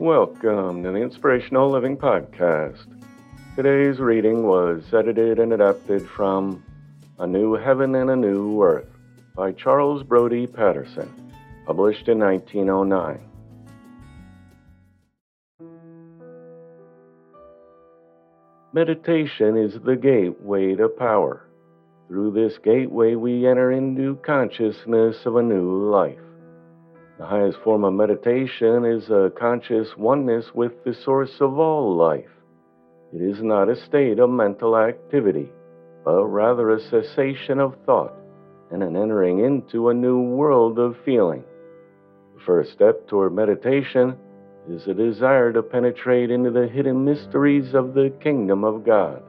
Welcome to the Inspirational Living Podcast. Today's reading was edited and adapted from A New Heaven and a New Earth by Charles Brodie Patterson, published in 1909. Meditation is the gateway to power. Through this gateway, we enter into consciousness of a new life. The highest form of meditation is a conscious oneness with the source of all life. It is not a state of mental activity, but rather a cessation of thought and an entering into a new world of feeling. The first step toward meditation is a desire to penetrate into the hidden mysteries of the kingdom of God.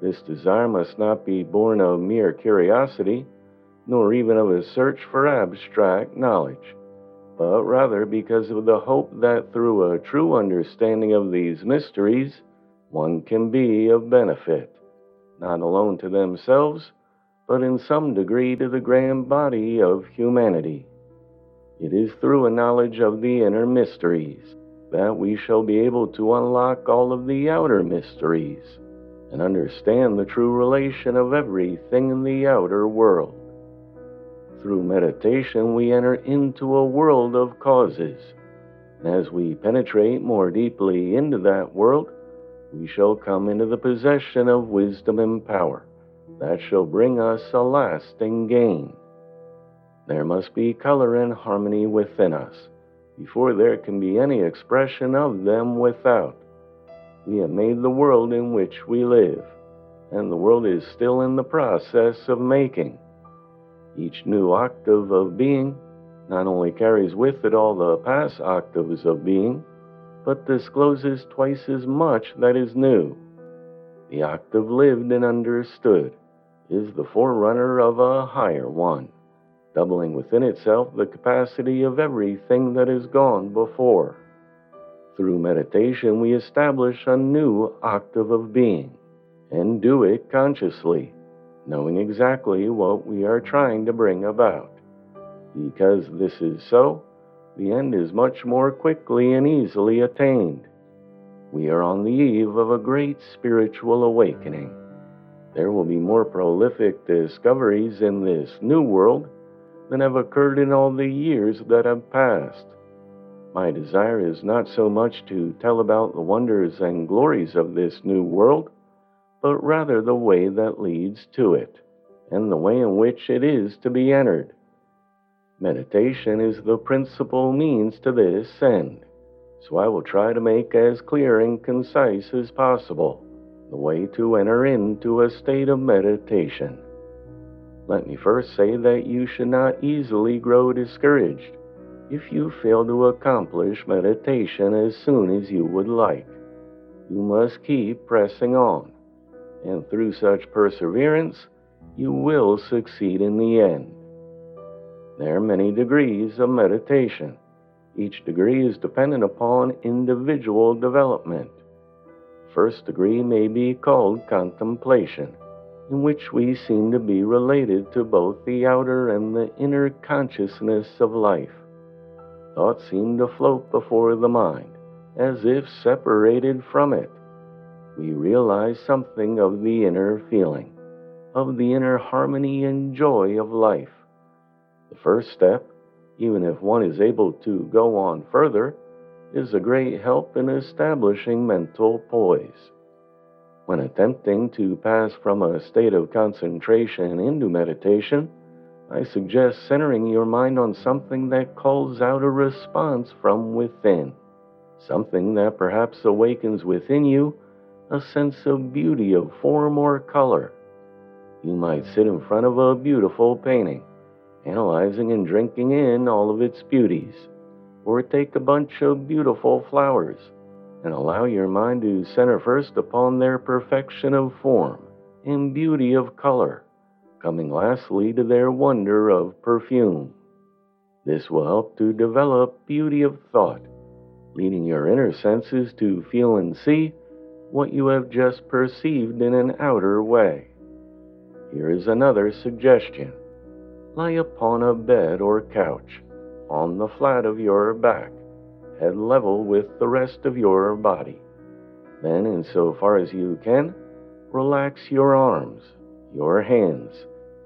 This desire must not be born of mere curiosity, nor even of a search for abstract knowledge but rather because of the hope that through a true understanding of these mysteries, one can be of benefit, not alone to themselves, but in some degree to the grand body of humanity. It is through a knowledge of the inner mysteries that we shall be able to unlock all of the outer mysteries and understand the true relation of everything in the outer world. Through meditation, we enter into a world of causes. And as we penetrate more deeply into that world, we shall come into the possession of wisdom and power that shall bring us a lasting gain. There must be color and harmony within us before there can be any expression of them without. We have made the world in which we live, and the world is still in the process of making. Each new octave of being not only carries with it all the past octaves of being, but discloses twice as much that is new. The octave lived and understood is the forerunner of a higher one, doubling within itself the capacity of everything that has gone before. Through meditation, we establish a new octave of being and do it consciously knowing exactly what we are trying to bring about. Because this is so, the end is much more quickly and easily attained. We are on the eve of a great spiritual awakening. There will be more prolific discoveries in this new world than have occurred in all the years that have passed. My desire is not so much to tell about the wonders and glories of this new world but rather the way that leads to it, and the way in which it is to be entered. Meditation is the principal means to this end, so I will try to make as clear and concise as possible the way to enter into a state of meditation. Let me first say that you should not easily grow discouraged if you fail to accomplish meditation as soon as you would like. You must keep pressing on and through such perseverance, you will succeed in the end. There are many degrees of meditation. Each degree is dependent upon individual development. First degree may be called contemplation, in which we seem to be related to both the outer and the inner consciousness of life. Thoughts seem to float before the mind, as if separated from it. We realize something of the inner feeling, of the inner harmony and joy of life. The first step even if one is able to go on further, is a great help in establishing mental poise. When attempting to pass from a state of concentration into meditation, I suggest centering your mind on something that calls out a response from within, something that perhaps awakens within you a sense of beauty of form or color. You might sit in front of a beautiful painting analyzing and drinking in all of its beauties. Or take a bunch of beautiful flowers and allow your mind to center first upon their perfection of form and beauty of color, coming lastly to their wonder of perfume. This will help to develop beauty of thought, leading your inner senses to feel and see what you have just perceived in an outer way. Here is another suggestion lie upon a bed or couch on the flat of your back, head level with the rest of your body. Then, in so far as you can, relax your arms, your hands,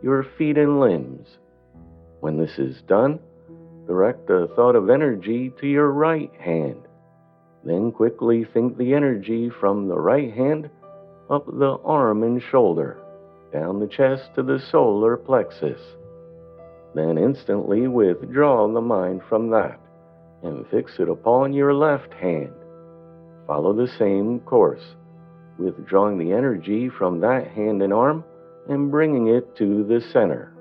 your feet and limbs. When this is done, direct a thought of energy to your right hand. Then quickly think the energy from the right hand up the arm and shoulder, down the chest to the solar plexus. Then instantly withdraw the mind from that and fix it upon your left hand. Follow the same course, withdrawing the energy from that hand and arm and bringing it to the center.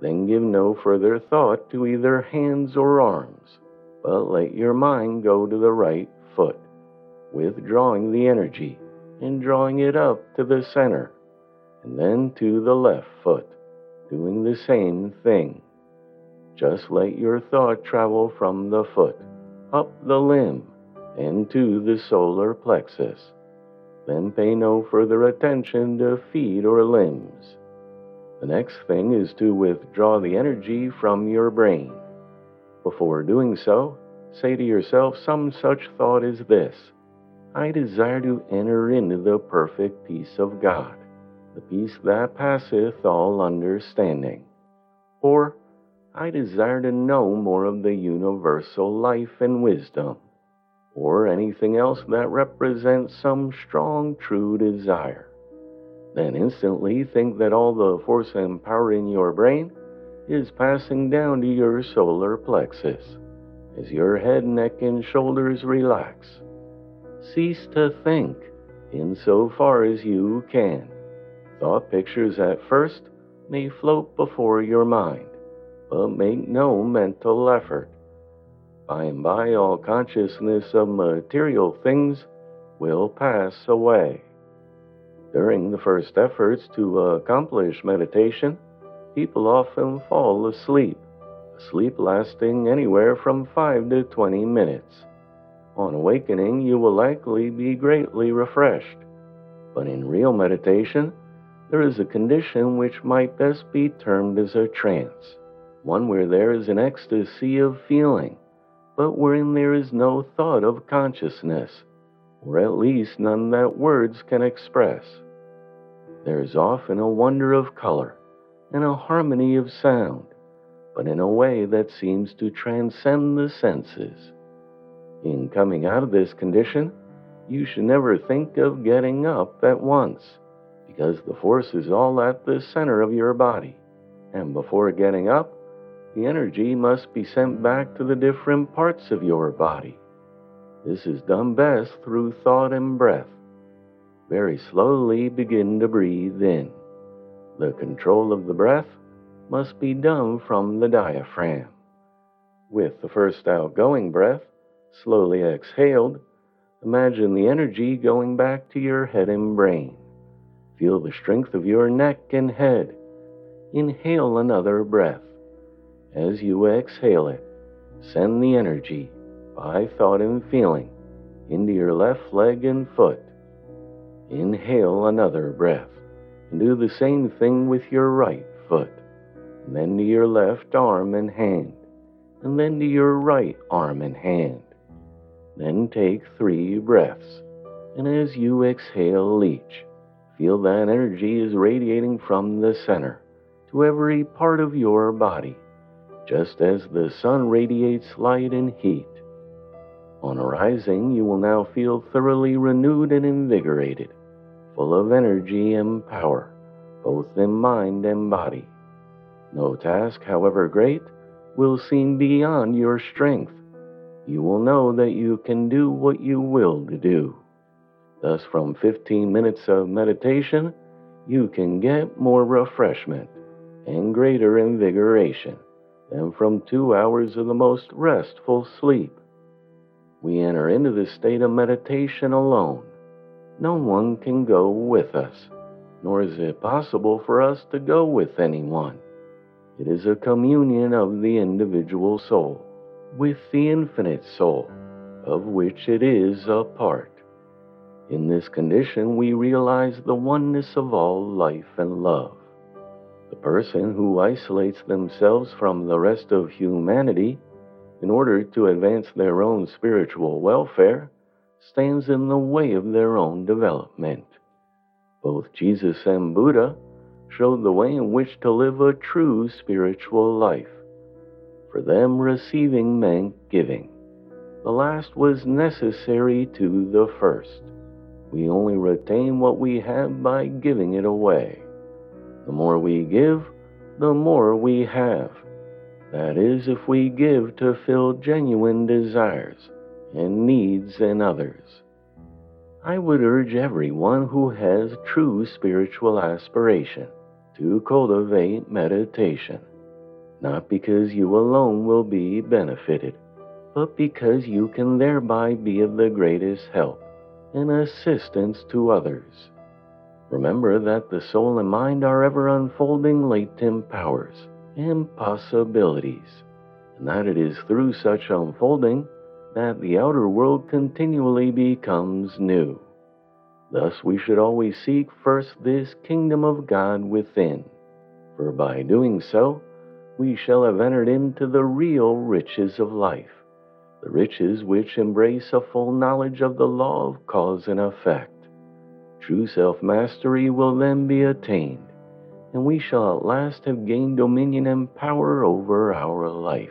Then give no further thought to either hands or arms, but let your mind go to the right foot, withdrawing the energy and drawing it up to the center, and then to the left foot doing the same thing. Just let your thought travel from the foot, up the limb, into the solar plexus. Then pay no further attention to feet or limbs. The next thing is to withdraw the energy from your brain. Before doing so, say to yourself some such thought as this I desire to enter into the perfect peace of God the peace that passeth all understanding. Or, I desire to know more of the universal life and wisdom, or anything else that represents some strong, true desire. Then instantly think that all the force and power in your brain is passing down to your solar plexus as your head, neck, and shoulders relax. Cease to think insofar as you can Thought pictures at first may float before your mind, but make no mental effort. By and by, all consciousness of material things will pass away. During the first efforts to accomplish meditation, people often fall asleep, sleep lasting anywhere from 5 to 20 minutes. On awakening, you will likely be greatly refreshed. But in real meditation, there is a condition which might best be termed as a trance, one where there is an ecstasy of feeling, but wherein there is no thought of consciousness, or at least none that words can express. There is often a wonder of color and a harmony of sound, but in a way that seems to transcend the senses. In coming out of this condition, you should never think of getting up at once because the force is all at the center of your body. And before getting up, the energy must be sent back to the different parts of your body. This is done best through thought and breath. Very slowly begin to breathe in. The control of the breath must be done from the diaphragm. With the first outgoing breath, slowly exhaled, imagine the energy going back to your head and brain. Feel the strength of your neck and head. Inhale another breath. As you exhale it, send the energy by thought and feeling into your left leg and foot. Inhale another breath and do the same thing with your right foot, and then to your left arm and hand, and then to your right arm and hand. Then take three breaths, and as you exhale each, feel that energy is radiating from the center to every part of your body, just as the sun radiates light and heat. On arising, you will now feel thoroughly renewed and invigorated, full of energy and power, both in mind and body. No task, however great, will seem beyond your strength. You will know that you can do what you will to do. Thus, from 15 minutes of meditation, you can get more refreshment and greater invigoration than from two hours of the most restful sleep. We enter into this state of meditation alone. No one can go with us, nor is it possible for us to go with anyone. It is a communion of the individual soul with the infinite soul, of which it is a part. In this condition, we realize the oneness of all life and love. The person who isolates themselves from the rest of humanity in order to advance their own spiritual welfare stands in the way of their own development. Both Jesus and Buddha showed the way in which to live a true spiritual life. For them, receiving meant giving. The last was necessary to the first. We only retain what we have by giving it away. The more we give, the more we have. That is, if we give to fill genuine desires and needs in others. I would urge everyone who has true spiritual aspiration to cultivate meditation, not because you alone will be benefited, but because you can thereby be of the greatest help and assistance to others. Remember that the soul and mind are ever unfolding latent powers and possibilities, and that it is through such unfolding that the outer world continually becomes new. Thus, we should always seek first this kingdom of God within, for by doing so, we shall have entered into the real riches of life, the riches which embrace a full knowledge of the law of cause and effect. True self mastery will then be attained and we shall at last have gained dominion and power over our life.